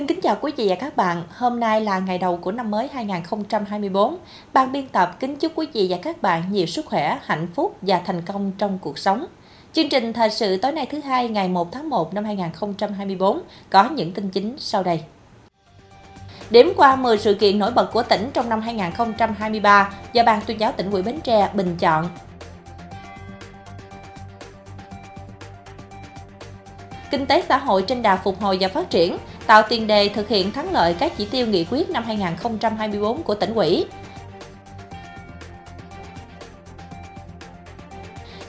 Xin kính chào quý vị và các bạn. Hôm nay là ngày đầu của năm mới 2024. Ban biên tập kính chúc quý vị và các bạn nhiều sức khỏe, hạnh phúc và thành công trong cuộc sống. Chương trình thời sự tối nay thứ hai ngày 1 tháng 1 năm 2024 có những tin chính sau đây. Điểm qua 10 sự kiện nổi bật của tỉnh trong năm 2023 do Ban tuyên giáo tỉnh ủy Bến Tre bình chọn kinh tế xã hội trên đà phục hồi và phát triển, tạo tiền đề thực hiện thắng lợi các chỉ tiêu nghị quyết năm 2024 của tỉnh ủy.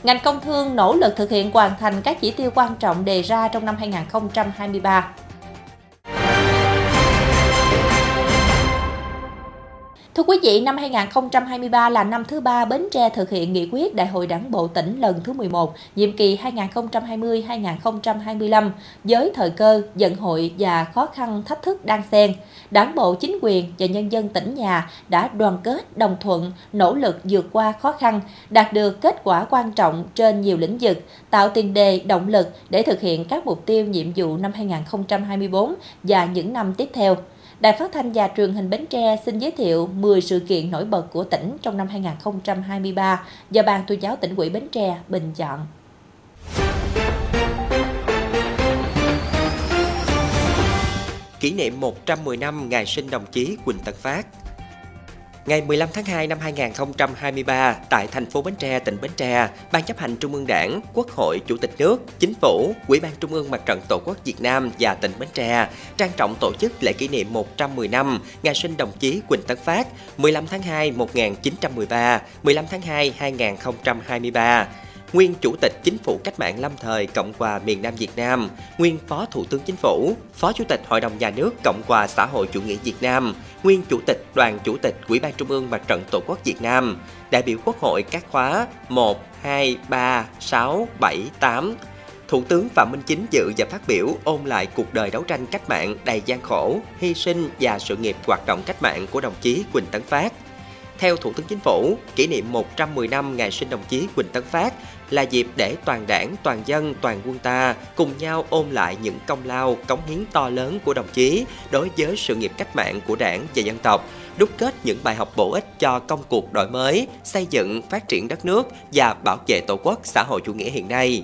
Ngành công thương nỗ lực thực hiện hoàn thành các chỉ tiêu quan trọng đề ra trong năm 2023. Thưa quý vị, năm 2023 là năm thứ ba Bến Tre thực hiện nghị quyết Đại hội Đảng bộ tỉnh lần thứ 11, nhiệm kỳ 2020-2025 với thời cơ, vận hội và khó khăn thách thức đang xen. Đảng bộ, chính quyền và nhân dân tỉnh nhà đã đoàn kết, đồng thuận, nỗ lực vượt qua khó khăn, đạt được kết quả quan trọng trên nhiều lĩnh vực, tạo tiền đề, động lực để thực hiện các mục tiêu nhiệm vụ năm 2024 và những năm tiếp theo. Đài Phát thanh và Truyền hình Bến Tre xin giới thiệu 10 sự kiện nổi bật của tỉnh trong năm 2023 do Ban tuyên giáo tỉnh ủy Bến Tre bình chọn. Kỷ niệm 110 năm ngày sinh đồng chí Quỳnh Tấn Phát Ngày 15 tháng 2 năm 2023, tại thành phố Bến Tre, tỉnh Bến Tre, Ban chấp hành Trung ương Đảng, Quốc hội, Chủ tịch nước, Chính phủ, Ủy ban Trung ương Mặt trận Tổ quốc Việt Nam và tỉnh Bến Tre trang trọng tổ chức lễ kỷ niệm 110 năm ngày sinh đồng chí Quỳnh Tấn Phát 15 tháng 2 1913, 15 tháng 2 2023 nguyên Chủ tịch Chính phủ Cách mạng lâm thời Cộng hòa miền Nam Việt Nam, nguyên Phó Thủ tướng Chính phủ, Phó Chủ tịch Hội đồng Nhà nước Cộng hòa xã hội chủ nghĩa Việt Nam, nguyên Chủ tịch Đoàn Chủ tịch Ủy ban Trung ương Mặt trận Tổ quốc Việt Nam, đại biểu Quốc hội các khóa 1, 2, 3, 6, 7, 8, Thủ tướng Phạm Minh Chính dự và phát biểu ôn lại cuộc đời đấu tranh cách mạng đầy gian khổ, hy sinh và sự nghiệp hoạt động cách mạng của đồng chí Quỳnh Tấn Phát. Theo Thủ tướng Chính phủ, kỷ niệm 110 năm ngày sinh đồng chí Quỳnh Tấn Phát là dịp để toàn đảng, toàn dân, toàn quân ta cùng nhau ôm lại những công lao, cống hiến to lớn của đồng chí đối với sự nghiệp cách mạng của đảng và dân tộc, đúc kết những bài học bổ ích cho công cuộc đổi mới, xây dựng, phát triển đất nước và bảo vệ tổ quốc xã hội chủ nghĩa hiện nay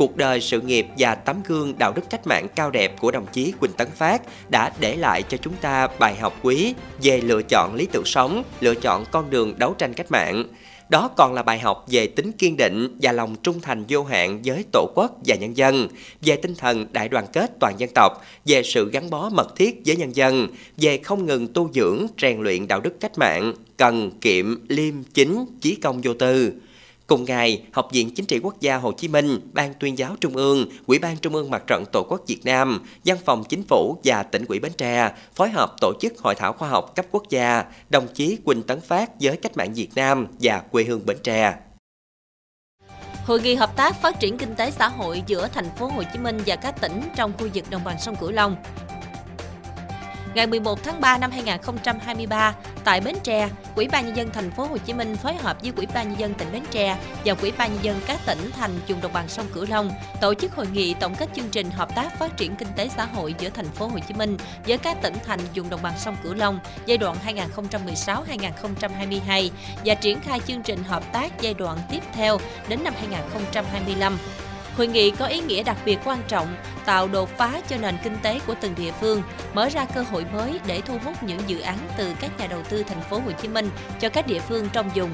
cuộc đời sự nghiệp và tấm gương đạo đức cách mạng cao đẹp của đồng chí Quỳnh Tấn Phát đã để lại cho chúng ta bài học quý về lựa chọn lý tưởng sống, lựa chọn con đường đấu tranh cách mạng. Đó còn là bài học về tính kiên định và lòng trung thành vô hạn với Tổ quốc và nhân dân, về tinh thần đại đoàn kết toàn dân tộc, về sự gắn bó mật thiết với nhân dân, về không ngừng tu dưỡng, rèn luyện đạo đức cách mạng, cần, kiệm, liêm, chính, chí công vô tư. Cùng ngày, Học viện Chính trị Quốc gia Hồ Chí Minh, Ban tuyên giáo Trung ương, Ủy ban Trung ương Mặt trận Tổ quốc Việt Nam, Văn phòng Chính phủ và tỉnh ủy Bến Tre phối hợp tổ chức hội thảo khoa học cấp quốc gia đồng chí Quỳnh Tấn Phát với cách mạng Việt Nam và quê hương Bến Tre. Hội nghị hợp tác phát triển kinh tế xã hội giữa thành phố Hồ Chí Minh và các tỉnh trong khu vực đồng bằng sông Cửu Long Ngày 11 tháng 3 năm 2023, tại Bến Tre, Ủy ban nhân dân thành phố Hồ Chí Minh phối hợp với Ủy ban nhân dân tỉnh Bến Tre và Ủy ban nhân dân các tỉnh thành vùng đồng bằng sông Cửu Long tổ chức hội nghị tổng kết chương trình hợp tác phát triển kinh tế xã hội giữa thành phố Hồ Chí Minh với các tỉnh thành vùng đồng bằng sông Cửu Long giai đoạn 2016-2022 và triển khai chương trình hợp tác giai đoạn tiếp theo đến năm 2025. Hội nghị có ý nghĩa đặc biệt quan trọng, tạo đột phá cho nền kinh tế của từng địa phương, mở ra cơ hội mới để thu hút những dự án từ các nhà đầu tư thành phố Hồ Chí Minh cho các địa phương trong vùng.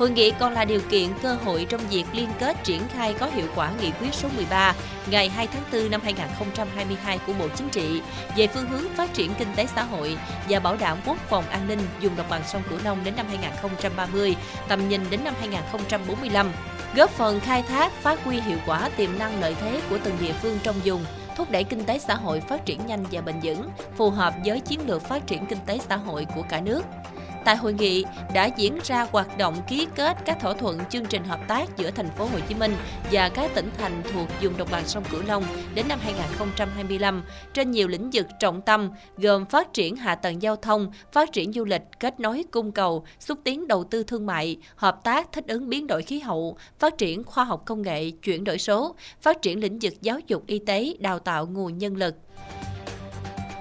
Hội nghị còn là điều kiện cơ hội trong việc liên kết triển khai có hiệu quả nghị quyết số 13 ngày 2 tháng 4 năm 2022 của Bộ Chính trị về phương hướng phát triển kinh tế xã hội và bảo đảm quốc phòng an ninh vùng đồng bằng sông Cửu Long đến năm 2030, tầm nhìn đến năm 2045 góp phần khai thác, phát huy hiệu quả tiềm năng lợi thế của từng địa phương trong vùng, thúc đẩy kinh tế xã hội phát triển nhanh và bền vững, phù hợp với chiến lược phát triển kinh tế xã hội của cả nước. Tại hội nghị đã diễn ra hoạt động ký kết các thỏa thuận chương trình hợp tác giữa thành phố Hồ Chí Minh và các tỉnh thành thuộc vùng đồng bằng sông Cửu Long đến năm 2025 trên nhiều lĩnh vực trọng tâm gồm phát triển hạ tầng giao thông, phát triển du lịch, kết nối cung cầu, xúc tiến đầu tư thương mại, hợp tác thích ứng biến đổi khí hậu, phát triển khoa học công nghệ, chuyển đổi số, phát triển lĩnh vực giáo dục y tế, đào tạo nguồn nhân lực.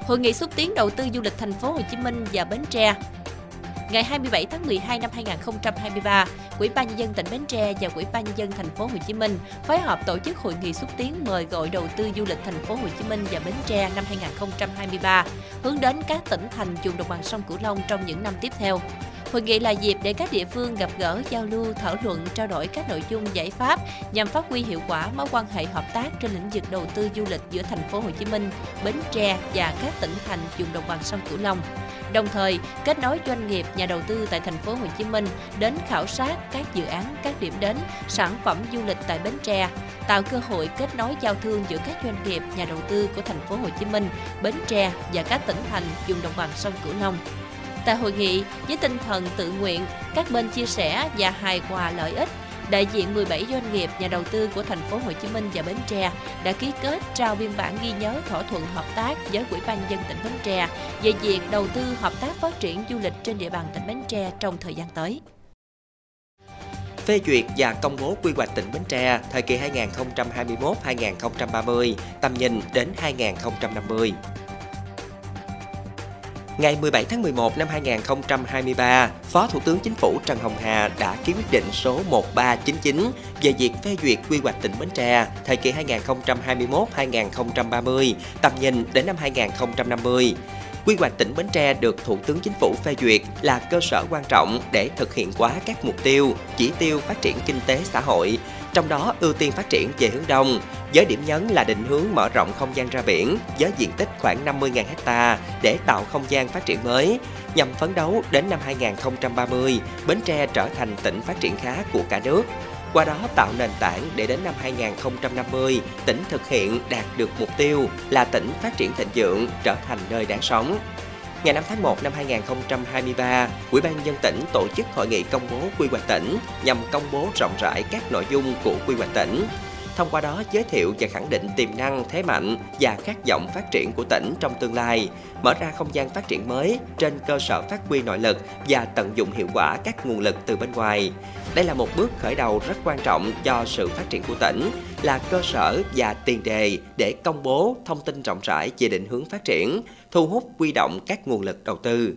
Hội nghị xúc tiến đầu tư du lịch thành phố Hồ Chí Minh và Bến Tre Ngày 27 tháng 12 năm 2023, Ủy ban nhân dân tỉnh Bến Tre và Ủy ban nhân dân thành phố Hồ Chí Minh phối hợp tổ chức hội nghị xúc tiến mời gọi đầu tư du lịch thành phố Hồ Chí Minh và Bến Tre năm 2023, hướng đến các tỉnh thành vùng đồng bằng sông Cửu Long trong những năm tiếp theo. Hội nghị là dịp để các địa phương gặp gỡ, giao lưu, thảo luận, trao đổi các nội dung giải pháp nhằm phát huy hiệu quả mối quan hệ hợp tác trên lĩnh vực đầu tư du lịch giữa thành phố Hồ Chí Minh, Bến Tre và các tỉnh thành vùng đồng bằng sông Cửu Long. Đồng thời, kết nối doanh nghiệp, nhà đầu tư tại thành phố Hồ Chí Minh đến khảo sát các dự án, các điểm đến, sản phẩm du lịch tại Bến Tre, tạo cơ hội kết nối giao thương giữa các doanh nghiệp, nhà đầu tư của thành phố Hồ Chí Minh, Bến Tre và các tỉnh thành vùng đồng bằng sông Cửu Long. Tại hội nghị, với tinh thần tự nguyện, các bên chia sẻ và hài hòa lợi ích, đại diện 17 doanh nghiệp nhà đầu tư của thành phố Hồ Chí Minh và Bến Tre đã ký kết trao biên bản ghi nhớ thỏa thuận hợp tác với Ủy ban dân tỉnh Bến Tre về việc đầu tư hợp tác phát triển du lịch trên địa bàn tỉnh Bến Tre trong thời gian tới phê duyệt và công bố quy hoạch tỉnh Bến Tre thời kỳ 2021-2030, tầm nhìn đến 2050. Ngày 17 tháng 11 năm 2023, Phó Thủ tướng Chính phủ Trần Hồng Hà đã ký quyết định số 1399 về việc phê duyệt quy hoạch tỉnh Bến Tre thời kỳ 2021-2030, tầm nhìn đến năm 2050. Quy hoạch tỉnh Bến Tre được Thủ tướng Chính phủ phê duyệt là cơ sở quan trọng để thực hiện quá các mục tiêu, chỉ tiêu phát triển kinh tế xã hội, trong đó ưu tiên phát triển về hướng đông, với điểm nhấn là định hướng mở rộng không gian ra biển với diện tích khoảng 50.000 ha để tạo không gian phát triển mới, nhằm phấn đấu đến năm 2030, Bến Tre trở thành tỉnh phát triển khá của cả nước. Qua đó tạo nền tảng để đến năm 2050, tỉnh thực hiện đạt được mục tiêu là tỉnh phát triển thịnh vượng, trở thành nơi đáng sống. Ngày 5 tháng 1 năm 2023, Ủy ban nhân dân tỉnh tổ chức hội nghị công bố quy hoạch tỉnh nhằm công bố rộng rãi các nội dung của quy hoạch tỉnh. Thông qua đó giới thiệu và khẳng định tiềm năng, thế mạnh và khát vọng phát triển của tỉnh trong tương lai, mở ra không gian phát triển mới trên cơ sở phát huy nội lực và tận dụng hiệu quả các nguồn lực từ bên ngoài. Đây là một bước khởi đầu rất quan trọng cho sự phát triển của tỉnh, là cơ sở và tiền đề để công bố thông tin rộng rãi về định hướng phát triển, thu hút quy động các nguồn lực đầu tư.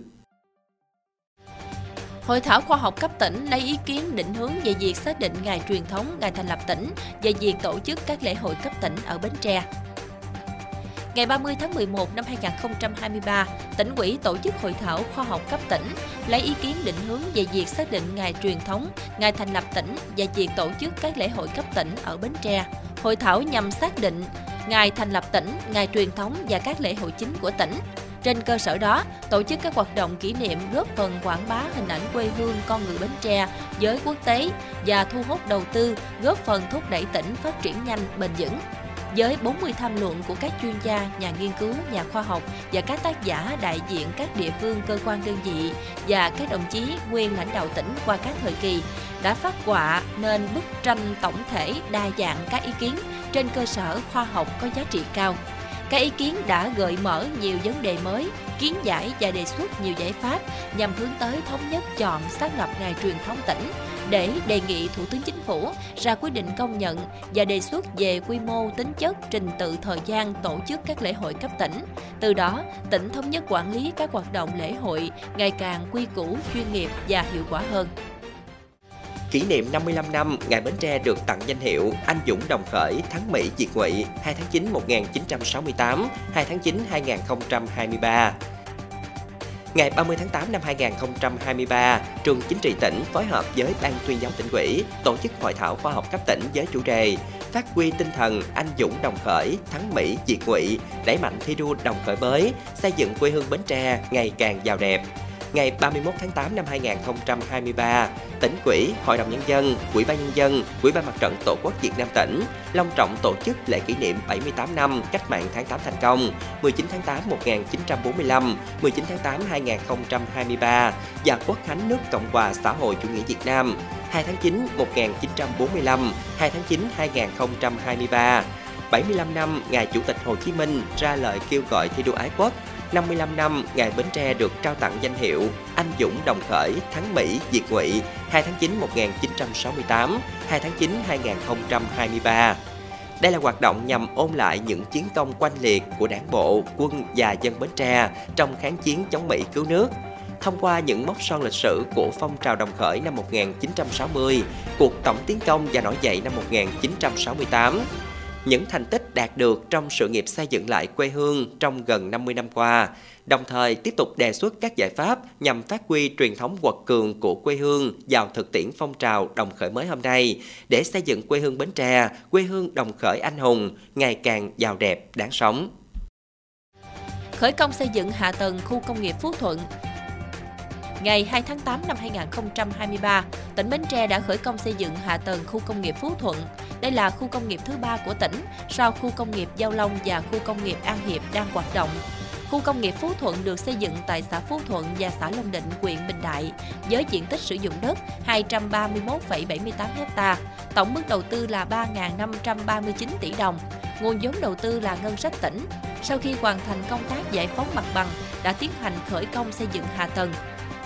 Hội thảo khoa học cấp tỉnh lấy ý kiến định hướng về việc xác định ngày truyền thống, ngày thành lập tỉnh và việc tổ chức các lễ hội cấp tỉnh ở Bến Tre. Ngày 30 tháng 11 năm 2023, tỉnh ủy tổ chức hội thảo khoa học cấp tỉnh lấy ý kiến định hướng về việc xác định ngày truyền thống, ngày thành lập tỉnh và việc tổ chức các lễ hội cấp tỉnh ở Bến Tre. Hội thảo nhằm xác định ngày thành lập tỉnh, ngày truyền thống và các lễ hội chính của tỉnh. Trên cơ sở đó, tổ chức các hoạt động kỷ niệm góp phần quảng bá hình ảnh quê hương con người Bến Tre với quốc tế và thu hút đầu tư, góp phần thúc đẩy tỉnh phát triển nhanh, bền vững với 40 tham luận của các chuyên gia, nhà nghiên cứu, nhà khoa học và các tác giả đại diện các địa phương, cơ quan đơn vị và các đồng chí nguyên lãnh đạo tỉnh qua các thời kỳ đã phát họa nên bức tranh tổng thể đa dạng các ý kiến trên cơ sở khoa học có giá trị cao. Các ý kiến đã gợi mở nhiều vấn đề mới, kiến giải và đề xuất nhiều giải pháp nhằm hướng tới thống nhất chọn xác lập ngày truyền thống tỉnh để đề nghị Thủ tướng Chính phủ ra quyết định công nhận và đề xuất về quy mô tính chất trình tự thời gian tổ chức các lễ hội cấp tỉnh. Từ đó, tỉnh thống nhất quản lý các hoạt động lễ hội ngày càng quy củ, chuyên nghiệp và hiệu quả hơn. Kỷ niệm 55 năm, ngày Bến Tre được tặng danh hiệu Anh Dũng Đồng Khởi Thắng Mỹ Diệt Ngụy 2 tháng 9 1968, 2 tháng 9 2023. Ngày 30 tháng 8 năm 2023, Trường Chính trị tỉnh phối hợp với Ban tuyên giáo tỉnh ủy tổ chức hội thảo khoa học cấp tỉnh với chủ đề Phát huy tinh thần anh dũng đồng khởi, thắng Mỹ diệt ngụy, đẩy mạnh thi đua đồng khởi mới, xây dựng quê hương Bến Tre ngày càng giàu đẹp ngày 31 tháng 8 năm 2023, tỉnh quỹ, Hội đồng Nhân dân, Quỹ ban Nhân dân, Quỹ ban Mặt trận Tổ quốc Việt Nam tỉnh long trọng tổ chức lễ kỷ niệm 78 năm Cách mạng tháng 8 thành công 19 tháng 8 1945, 19 tháng 8 2023 và Quốc khánh nước Cộng hòa xã hội chủ nghĩa Việt Nam 2 tháng 9 1945, 2 tháng 9 2023 75 năm ngày Chủ tịch Hồ Chí Minh ra lời kêu gọi thi đua ái quốc 55 năm ngày Bến Tre được trao tặng danh hiệu Anh Dũng Đồng Khởi Thắng Mỹ Diệt Ngụy 2 tháng 9 1968, 2 tháng 9 2023. Đây là hoạt động nhằm ôn lại những chiến công quanh liệt của đảng bộ, quân và dân Bến Tre trong kháng chiến chống Mỹ cứu nước. Thông qua những mốc son lịch sử của phong trào đồng khởi năm 1960, cuộc tổng tiến công và nổi dậy năm 1968, những thành tích đạt được trong sự nghiệp xây dựng lại quê hương trong gần 50 năm qua, đồng thời tiếp tục đề xuất các giải pháp nhằm phát huy truyền thống quật cường của quê hương vào thực tiễn phong trào đồng khởi mới hôm nay để xây dựng quê hương Bến Tre, quê hương đồng khởi anh hùng ngày càng giàu đẹp, đáng sống. Khởi công xây dựng hạ tầng khu công nghiệp Phú Thuận Ngày 2 tháng 8 năm 2023, tỉnh Bến Tre đã khởi công xây dựng hạ tầng khu công nghiệp Phú Thuận. Đây là khu công nghiệp thứ ba của tỉnh, sau khu công nghiệp Giao Long và khu công nghiệp An Hiệp đang hoạt động. Khu công nghiệp Phú Thuận được xây dựng tại xã Phú Thuận và xã Long Định, huyện Bình Đại, với diện tích sử dụng đất 231,78 ha. Tổng mức đầu tư là 3.539 tỷ đồng. Nguồn vốn đầu tư là ngân sách tỉnh. Sau khi hoàn thành công tác giải phóng mặt bằng, đã tiến hành khởi công xây dựng hạ tầng,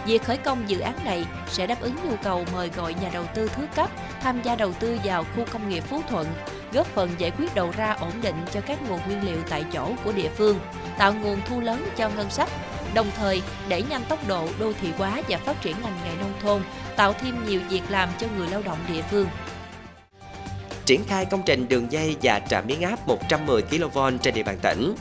Việc khởi công dự án này sẽ đáp ứng nhu cầu mời gọi nhà đầu tư thứ cấp tham gia đầu tư vào khu công nghiệp Phú Thuận, góp phần giải quyết đầu ra ổn định cho các nguồn nguyên liệu tại chỗ của địa phương, tạo nguồn thu lớn cho ngân sách, đồng thời đẩy nhanh tốc độ đô thị hóa và phát triển ngành nghề nông thôn, tạo thêm nhiều việc làm cho người lao động địa phương. Triển khai công trình đường dây và trạm biến áp 110 kV trên địa bàn tỉnh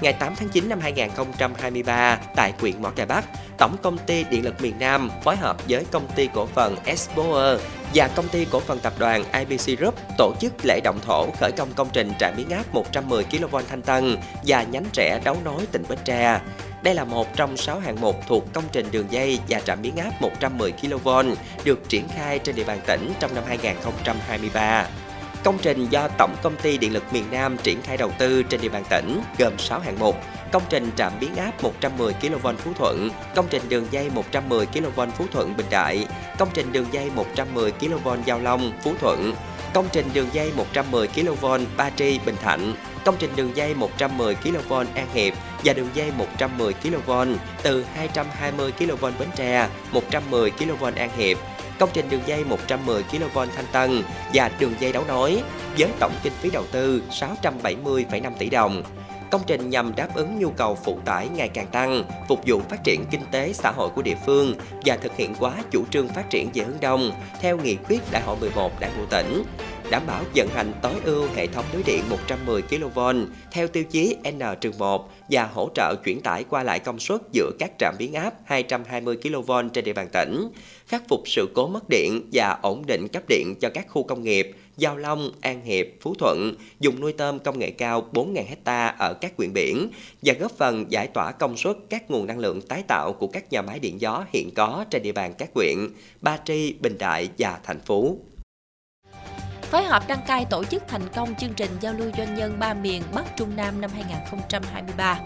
ngày 8 tháng 9 năm 2023 tại huyện Mỏ Cày Bắc, Tổng công ty Điện lực miền Nam phối hợp với công ty cổ phần Esboer và công ty cổ phần tập đoàn IBC Group tổ chức lễ động thổ khởi công công trình trạm biến áp 110 kV Thanh Tân và nhánh rẽ đấu nối tỉnh Bến Tre. Đây là một trong 6 hạng mục thuộc công trình đường dây và trạm biến áp 110 kV được triển khai trên địa bàn tỉnh trong năm 2023. Công trình do Tổng Công ty Điện lực miền Nam triển khai đầu tư trên địa bàn tỉnh gồm 6 hạng mục. Công trình trạm biến áp 110 kV Phú Thuận, công trình đường dây 110 kV Phú Thuận Bình Đại, công trình đường dây 110 kV Giao Long Phú Thuận, công trình đường dây 110 kV Ba Tri Bình Thạnh, công trình đường dây 110 kV An Hiệp và đường dây 110 kV từ 220 kV Bến Tre, 110 kV An Hiệp công trình đường dây 110 kV Thanh Tân và đường dây đấu nối với tổng kinh phí đầu tư 670,5 tỷ đồng. Công trình nhằm đáp ứng nhu cầu phụ tải ngày càng tăng, phục vụ phát triển kinh tế xã hội của địa phương và thực hiện quá chủ trương phát triển về hướng đông theo nghị quyết Đại hội 11 Đảng bộ tỉnh. Đảm bảo vận hành tối ưu hệ thống lưới điện 110 kV theo tiêu chí N-1 và hỗ trợ chuyển tải qua lại công suất giữa các trạm biến áp 220 kV trên địa bàn tỉnh, khắc phục sự cố mất điện và ổn định cấp điện cho các khu công nghiệp Giao Long, An Hiệp, Phú Thuận dùng nuôi tôm công nghệ cao 4.000 hecta ở các quyện biển và góp phần giải tỏa công suất các nguồn năng lượng tái tạo của các nhà máy điện gió hiện có trên địa bàn các quyện Ba Tri, Bình Đại và Thành Phú phối hợp đăng cai tổ chức thành công chương trình giao lưu doanh nhân ba miền Bắc Trung Nam năm 2023.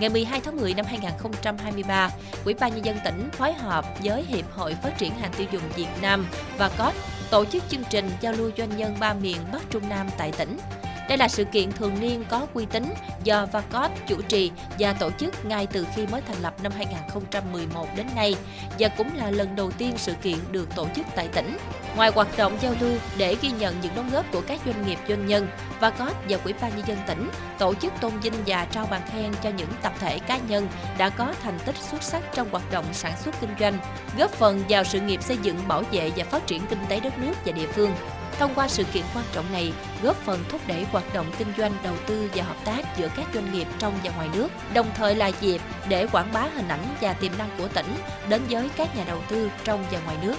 Ngày 12 tháng 10 năm 2023, Ủy ban nhân dân tỉnh phối hợp với Hiệp hội Phát triển hàng tiêu dùng Việt Nam và COT tổ chức chương trình giao lưu doanh nhân ba miền Bắc Trung Nam tại tỉnh. Đây là sự kiện thường niên có uy tín do VACOT chủ trì và tổ chức ngay từ khi mới thành lập năm 2011 đến nay và cũng là lần đầu tiên sự kiện được tổ chức tại tỉnh. Ngoài hoạt động giao lưu để ghi nhận những đóng góp của các doanh nghiệp doanh nhân, VACOT và quỹ ban nhân dân tỉnh tổ chức tôn vinh và trao bằng khen cho những tập thể cá nhân đã có thành tích xuất sắc trong hoạt động sản xuất kinh doanh, góp phần vào sự nghiệp xây dựng, bảo vệ và phát triển kinh tế đất nước và địa phương. Thông qua sự kiện quan trọng này, góp phần thúc đẩy hoạt động kinh doanh, đầu tư và hợp tác giữa các doanh nghiệp trong và ngoài nước, đồng thời là dịp để quảng bá hình ảnh và tiềm năng của tỉnh đến với các nhà đầu tư trong và ngoài nước.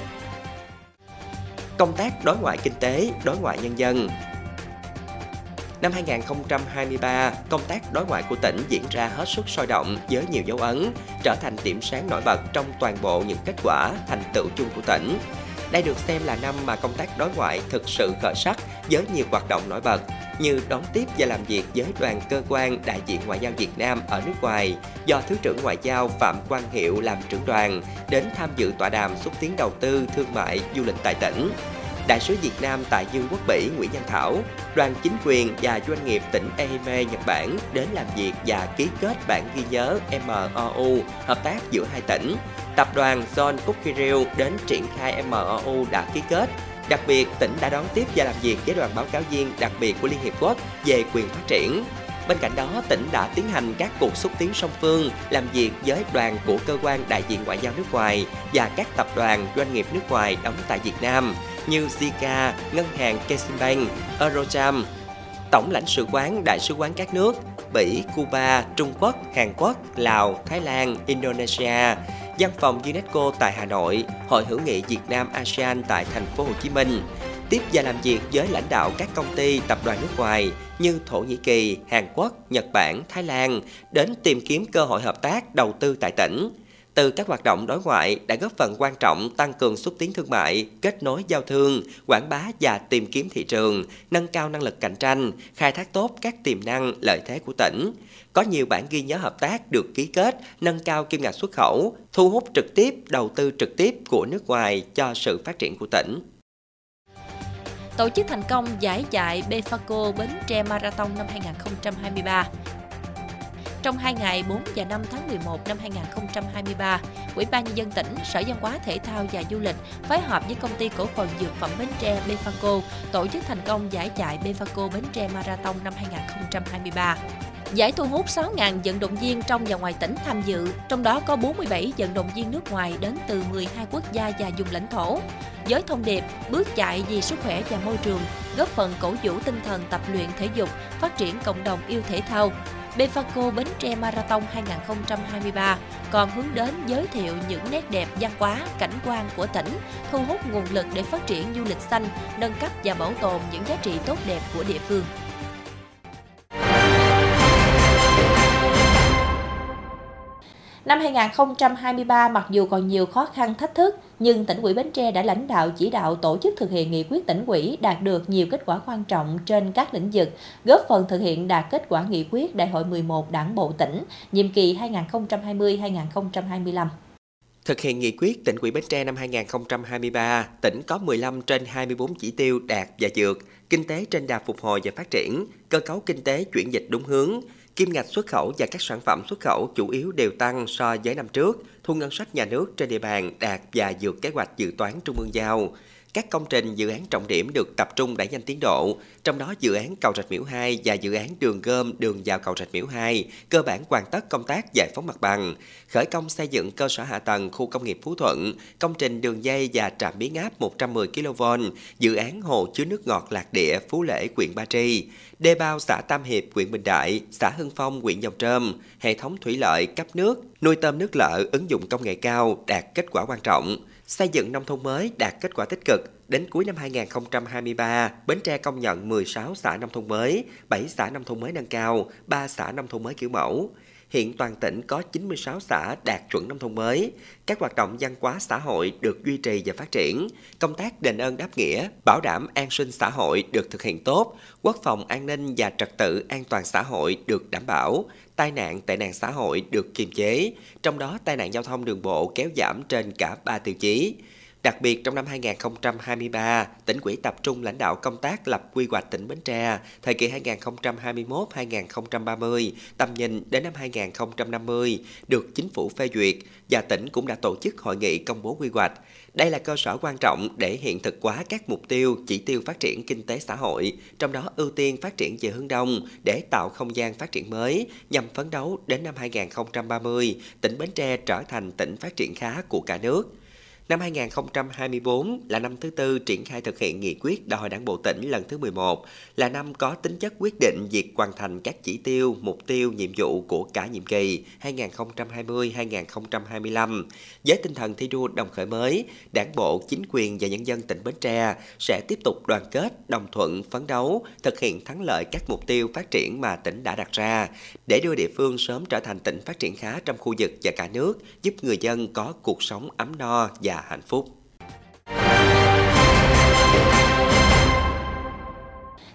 Công tác đối ngoại kinh tế, đối ngoại nhân dân Năm 2023, công tác đối ngoại của tỉnh diễn ra hết sức sôi động với nhiều dấu ấn, trở thành điểm sáng nổi bật trong toàn bộ những kết quả, thành tựu chung của tỉnh. Đây được xem là năm mà công tác đối ngoại thực sự khởi sắc với nhiều hoạt động nổi bật như đón tiếp và làm việc với đoàn cơ quan đại diện ngoại giao Việt Nam ở nước ngoài do Thứ trưởng Ngoại giao Phạm Quang Hiệu làm trưởng đoàn đến tham dự tọa đàm xúc tiến đầu tư, thương mại, du lịch tại tỉnh. Đại sứ Việt Nam tại Dương quốc Bỉ Nguyễn Văn Thảo, đoàn chính quyền và doanh nghiệp tỉnh Ehime, Nhật Bản đến làm việc và ký kết bản ghi nhớ MOU hợp tác giữa hai tỉnh. Tập đoàn John Cookerill đến triển khai MOU đã ký kết. Đặc biệt, tỉnh đã đón tiếp và làm việc với đoàn báo cáo viên đặc biệt của Liên Hiệp Quốc về quyền phát triển. Bên cạnh đó, tỉnh đã tiến hành các cuộc xúc tiến song phương, làm việc với đoàn của cơ quan đại diện ngoại giao nước ngoài và các tập đoàn doanh nghiệp nước ngoài đóng tại Việt Nam như Zika, Ngân hàng Keximbank, Eurocharm, Tổng lãnh sự quán, đại sứ quán các nước, Bỉ, Cuba, Trung Quốc, Hàn Quốc, Lào, Thái Lan, Indonesia, văn phòng UNESCO tại Hà Nội, Hội hữu nghị Việt Nam ASEAN tại thành phố Hồ Chí Minh. Tiếp và làm việc với lãnh đạo các công ty, tập đoàn nước ngoài như Thổ Nhĩ Kỳ, Hàn Quốc, Nhật Bản, Thái Lan đến tìm kiếm cơ hội hợp tác đầu tư tại tỉnh từ các hoạt động đối ngoại đã góp phần quan trọng tăng cường xúc tiến thương mại, kết nối giao thương, quảng bá và tìm kiếm thị trường, nâng cao năng lực cạnh tranh, khai thác tốt các tiềm năng, lợi thế của tỉnh. Có nhiều bản ghi nhớ hợp tác được ký kết, nâng cao kim ngạch xuất khẩu, thu hút trực tiếp đầu tư trực tiếp của nước ngoài cho sự phát triển của tỉnh tổ chức thành công giải chạy Befaco Bến Tre Marathon năm 2023. Trong 2 ngày 4 và 5 tháng 11 năm 2023, Ủy ban Nhân dân tỉnh, Sở Văn hóa Thể thao và Du lịch phối hợp với công ty cổ phần dược phẩm Bến Tre Befaco tổ chức thành công giải chạy Befaco Bến Tre Marathon năm 2023. Giải thu hút 6.000 vận động viên trong và ngoài tỉnh tham dự, trong đó có 47 vận động viên nước ngoài đến từ 12 quốc gia và vùng lãnh thổ. Với thông điệp bước chạy vì sức khỏe và môi trường, góp phần cổ vũ tinh thần tập luyện thể dục, phát triển cộng đồng yêu thể thao, Befaco Bến Tre Marathon 2023 còn hướng đến giới thiệu những nét đẹp văn hóa, cảnh quan của tỉnh, thu hút nguồn lực để phát triển du lịch xanh, nâng cấp và bảo tồn những giá trị tốt đẹp của địa phương. Năm 2023, mặc dù còn nhiều khó khăn thách thức, nhưng tỉnh ủy Bến Tre đã lãnh đạo chỉ đạo tổ chức thực hiện nghị quyết tỉnh ủy đạt được nhiều kết quả quan trọng trên các lĩnh vực, góp phần thực hiện đạt kết quả nghị quyết Đại hội 11 Đảng bộ tỉnh, nhiệm kỳ 2020-2025. Thực hiện nghị quyết tỉnh ủy Bến Tre năm 2023, tỉnh có 15 trên 24 chỉ tiêu đạt và vượt, kinh tế trên đà phục hồi và phát triển, cơ cấu kinh tế chuyển dịch đúng hướng, Kim ngạch xuất khẩu và các sản phẩm xuất khẩu chủ yếu đều tăng so với năm trước, thu ngân sách nhà nước trên địa bàn đạt và vượt kế hoạch dự toán trung ương giao. Các công trình dự án trọng điểm được tập trung đẩy nhanh tiến độ, trong đó dự án cầu Rạch Miễu 2 và dự án đường gom đường vào cầu Rạch Miễu 2 cơ bản hoàn tất công tác giải phóng mặt bằng, khởi công xây dựng cơ sở hạ tầng khu công nghiệp Phú Thuận, công trình đường dây và trạm biến áp 110 kV, dự án hồ chứa nước ngọt Lạc Địa, Phú Lễ, huyện Ba Tri, đê bao xã Tam Hiệp, huyện Bình Đại, xã Hưng Phong, huyện Dòng Trơm, hệ thống thủy lợi cấp nước, nuôi tôm nước lợ ứng dụng công nghệ cao đạt kết quả quan trọng xây dựng nông thôn mới đạt kết quả tích cực. Đến cuối năm 2023, Bến Tre công nhận 16 xã nông thôn mới, 7 xã nông thôn mới nâng cao, 3 xã nông thôn mới kiểu mẫu. Hiện toàn tỉnh có 96 xã đạt chuẩn nông thôn mới. Các hoạt động văn hóa xã hội được duy trì và phát triển. Công tác đền ơn đáp nghĩa, bảo đảm an sinh xã hội được thực hiện tốt. Quốc phòng an ninh và trật tự an toàn xã hội được đảm bảo tai nạn tệ nạn xã hội được kiềm chế, trong đó tai nạn giao thông đường bộ kéo giảm trên cả 3 tiêu chí. Đặc biệt trong năm 2023, tỉnh ủy tập trung lãnh đạo công tác lập quy hoạch tỉnh Bến Tre thời kỳ 2021-2030, tầm nhìn đến năm 2050 được chính phủ phê duyệt và tỉnh cũng đã tổ chức hội nghị công bố quy hoạch. Đây là cơ sở quan trọng để hiện thực hóa các mục tiêu, chỉ tiêu phát triển kinh tế xã hội, trong đó ưu tiên phát triển về hướng đông để tạo không gian phát triển mới nhằm phấn đấu đến năm 2030, tỉnh Bến Tre trở thành tỉnh phát triển khá của cả nước. Năm 2024 là năm thứ tư triển khai thực hiện nghị quyết Đại hội Đảng bộ tỉnh lần thứ 11, là năm có tính chất quyết định việc hoàn thành các chỉ tiêu, mục tiêu, nhiệm vụ của cả nhiệm kỳ 2020-2025. Với tinh thần thi đua đồng khởi mới, Đảng bộ, chính quyền và nhân dân tỉnh Bến Tre sẽ tiếp tục đoàn kết, đồng thuận, phấn đấu, thực hiện thắng lợi các mục tiêu phát triển mà tỉnh đã đặt ra, để đưa địa phương sớm trở thành tỉnh phát triển khá trong khu vực và cả nước, giúp người dân có cuộc sống ấm no và hạnh phúc.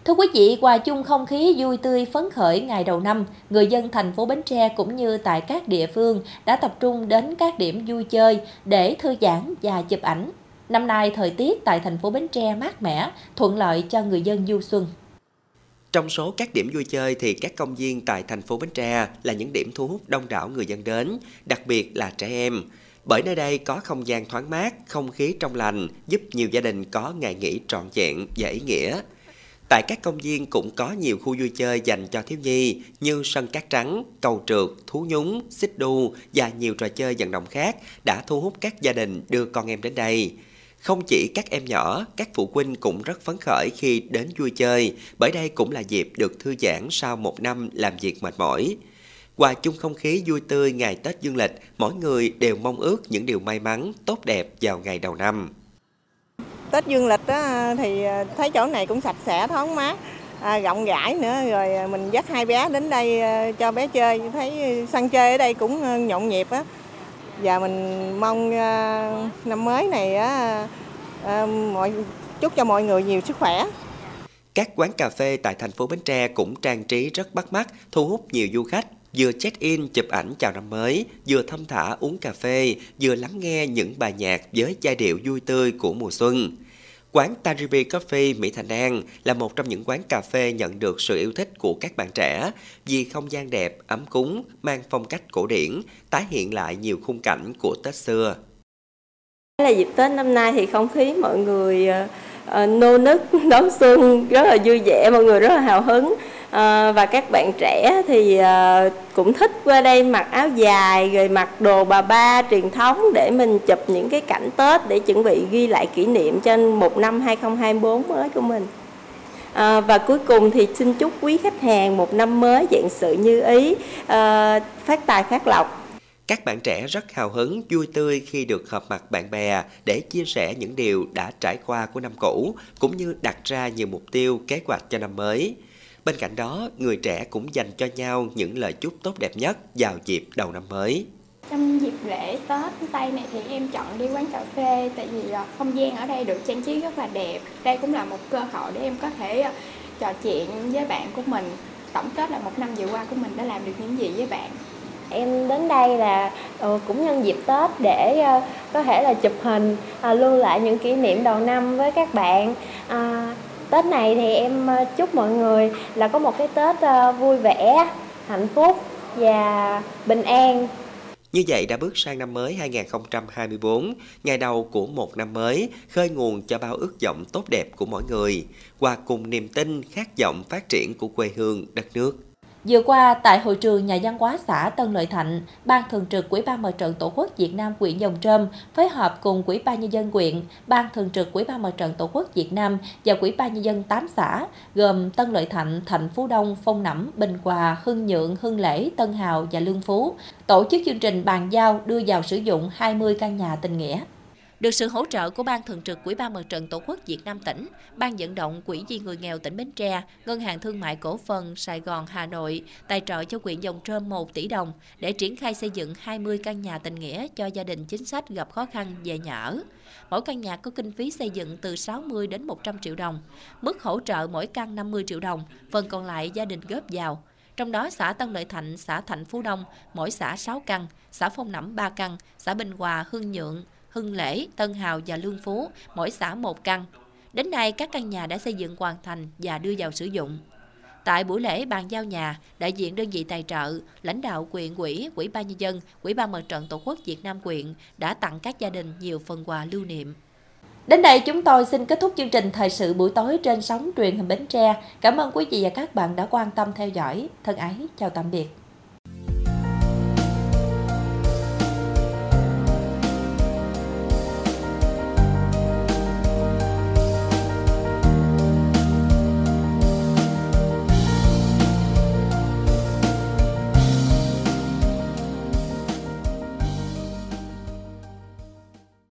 Thưa quý vị, hòa chung không khí vui tươi phấn khởi ngày đầu năm, người dân thành phố Bến Tre cũng như tại các địa phương đã tập trung đến các điểm vui chơi để thư giãn và chụp ảnh. Năm nay, thời tiết tại thành phố Bến Tre mát mẻ, thuận lợi cho người dân du xuân. Trong số các điểm vui chơi thì các công viên tại thành phố Bến Tre là những điểm thu hút đông đảo người dân đến, đặc biệt là trẻ em. Bởi nơi đây có không gian thoáng mát, không khí trong lành, giúp nhiều gia đình có ngày nghỉ trọn vẹn và ý nghĩa. Tại các công viên cũng có nhiều khu vui chơi dành cho thiếu nhi như sân cát trắng, cầu trượt, thú nhúng, xích đu và nhiều trò chơi vận động khác đã thu hút các gia đình đưa con em đến đây. Không chỉ các em nhỏ, các phụ huynh cũng rất phấn khởi khi đến vui chơi, bởi đây cũng là dịp được thư giãn sau một năm làm việc mệt mỏi. Hòa chung không khí vui tươi ngày Tết dương lịch, mỗi người đều mong ước những điều may mắn, tốt đẹp vào ngày đầu năm. Tết dương lịch đó, thì à, thấy chỗ này cũng sạch sẽ thoáng mát, à, rộng rãi nữa. Rồi mình dắt hai bé đến đây à, cho bé chơi. Thấy sân chơi ở đây cũng à, nhộn nhịp á. Và mình mong năm mới này á mọi chúc cho mọi người nhiều sức khỏe. Các quán cà phê tại thành phố Bến Tre cũng trang trí rất bắt mắt, thu hút nhiều du khách vừa check-in chụp ảnh chào năm mới, vừa thăm thả uống cà phê, vừa lắng nghe những bài nhạc với giai điệu vui tươi của mùa xuân. Quán Taribi Coffee Mỹ Thành An là một trong những quán cà phê nhận được sự yêu thích của các bạn trẻ vì không gian đẹp, ấm cúng, mang phong cách cổ điển, tái hiện lại nhiều khung cảnh của Tết xưa. Là dịp Tết năm nay thì không khí mọi người uh, nô nức đón xuân rất là vui vẻ, mọi người rất là hào hứng. À, và các bạn trẻ thì à, cũng thích qua đây mặc áo dài rồi mặc đồ bà ba truyền thống để mình chụp những cái cảnh Tết để chuẩn bị ghi lại kỷ niệm trên một năm 2024 mới của mình. À, và cuối cùng thì xin chúc quý khách hàng một năm mới dạng sự như ý, à, phát tài phát lộc. Các bạn trẻ rất hào hứng, vui tươi khi được họp mặt bạn bè để chia sẻ những điều đã trải qua của năm cũ, cũng như đặt ra nhiều mục tiêu, kế hoạch cho năm mới. Bên cạnh đó, người trẻ cũng dành cho nhau những lời chúc tốt đẹp nhất vào dịp đầu năm mới. Trong dịp lễ Tết Tây này thì em chọn đi quán cà phê tại vì ờ, không gian ở đây được trang trí rất là đẹp. Đây cũng là một cơ hội để em có thể ờ, trò chuyện với bạn của mình. Tổng kết là một năm vừa qua của mình đã làm được những gì với bạn. Em đến đây là uh, cũng nhân dịp Tết để có thể là chụp hình, uh, lưu lại những kỷ niệm đầu năm với các bạn. Tết này thì em ờ, chúc mọi người là có một cái Tết ờ, vui vẻ, hạnh phúc và bình an. Như vậy đã bước sang năm mới 2024, ngày đầu của một năm mới, khơi nguồn cho bao ước vọng tốt đẹp của mỗi người, qua cùng niềm tin, khát vọng phát triển của quê hương, đất nước. Vừa qua, tại hội trường nhà văn hóa xã Tân Lợi Thạnh, Ban Thường trực Quỹ ban Mặt trận Tổ quốc Việt Nam huyện Dòng Trơm phối hợp cùng Quỹ ban Nhân dân huyện, Ban Thường trực Quỹ ban Mặt trận Tổ quốc Việt Nam và Quỹ ban Nhân dân 8 xã gồm Tân Lợi Thạnh, Thạnh Phú Đông, Phong Nẫm, Bình Hòa, Hưng Nhượng, Hưng Lễ, Tân Hào và Lương Phú tổ chức chương trình bàn giao đưa vào sử dụng 20 căn nhà tình nghĩa. Được sự hỗ trợ của Ban Thường trực Quỹ ban Mặt trận Tổ quốc Việt Nam tỉnh, Ban vận động Quỹ vì người nghèo tỉnh Bến Tre, Ngân hàng Thương mại Cổ phần Sài Gòn Hà Nội tài trợ cho quyện Dòng Trơm 1 tỷ đồng để triển khai xây dựng 20 căn nhà tình nghĩa cho gia đình chính sách gặp khó khăn về nhà ở. Mỗi căn nhà có kinh phí xây dựng từ 60 đến 100 triệu đồng. Mức hỗ trợ mỗi căn 50 triệu đồng, phần còn lại gia đình góp vào. Trong đó xã Tân Lợi Thạnh, xã Thạnh Phú Đông, mỗi xã 6 căn, xã Phong Nẫm 3 căn, xã Bình Hòa, Hương Nhượng, Hưng Lễ, Tân Hào và Lương Phú, mỗi xã một căn. Đến nay, các căn nhà đã xây dựng hoàn thành và đưa vào sử dụng. Tại buổi lễ bàn giao nhà, đại diện đơn vị tài trợ, lãnh đạo quyện quỹ, quỹ ban nhân dân, quỹ ban mặt trận tổ quốc Việt Nam quyện đã tặng các gia đình nhiều phần quà lưu niệm. Đến đây chúng tôi xin kết thúc chương trình thời sự buổi tối trên sóng truyền hình Bến Tre. Cảm ơn quý vị và các bạn đã quan tâm theo dõi. Thân ái, chào tạm biệt.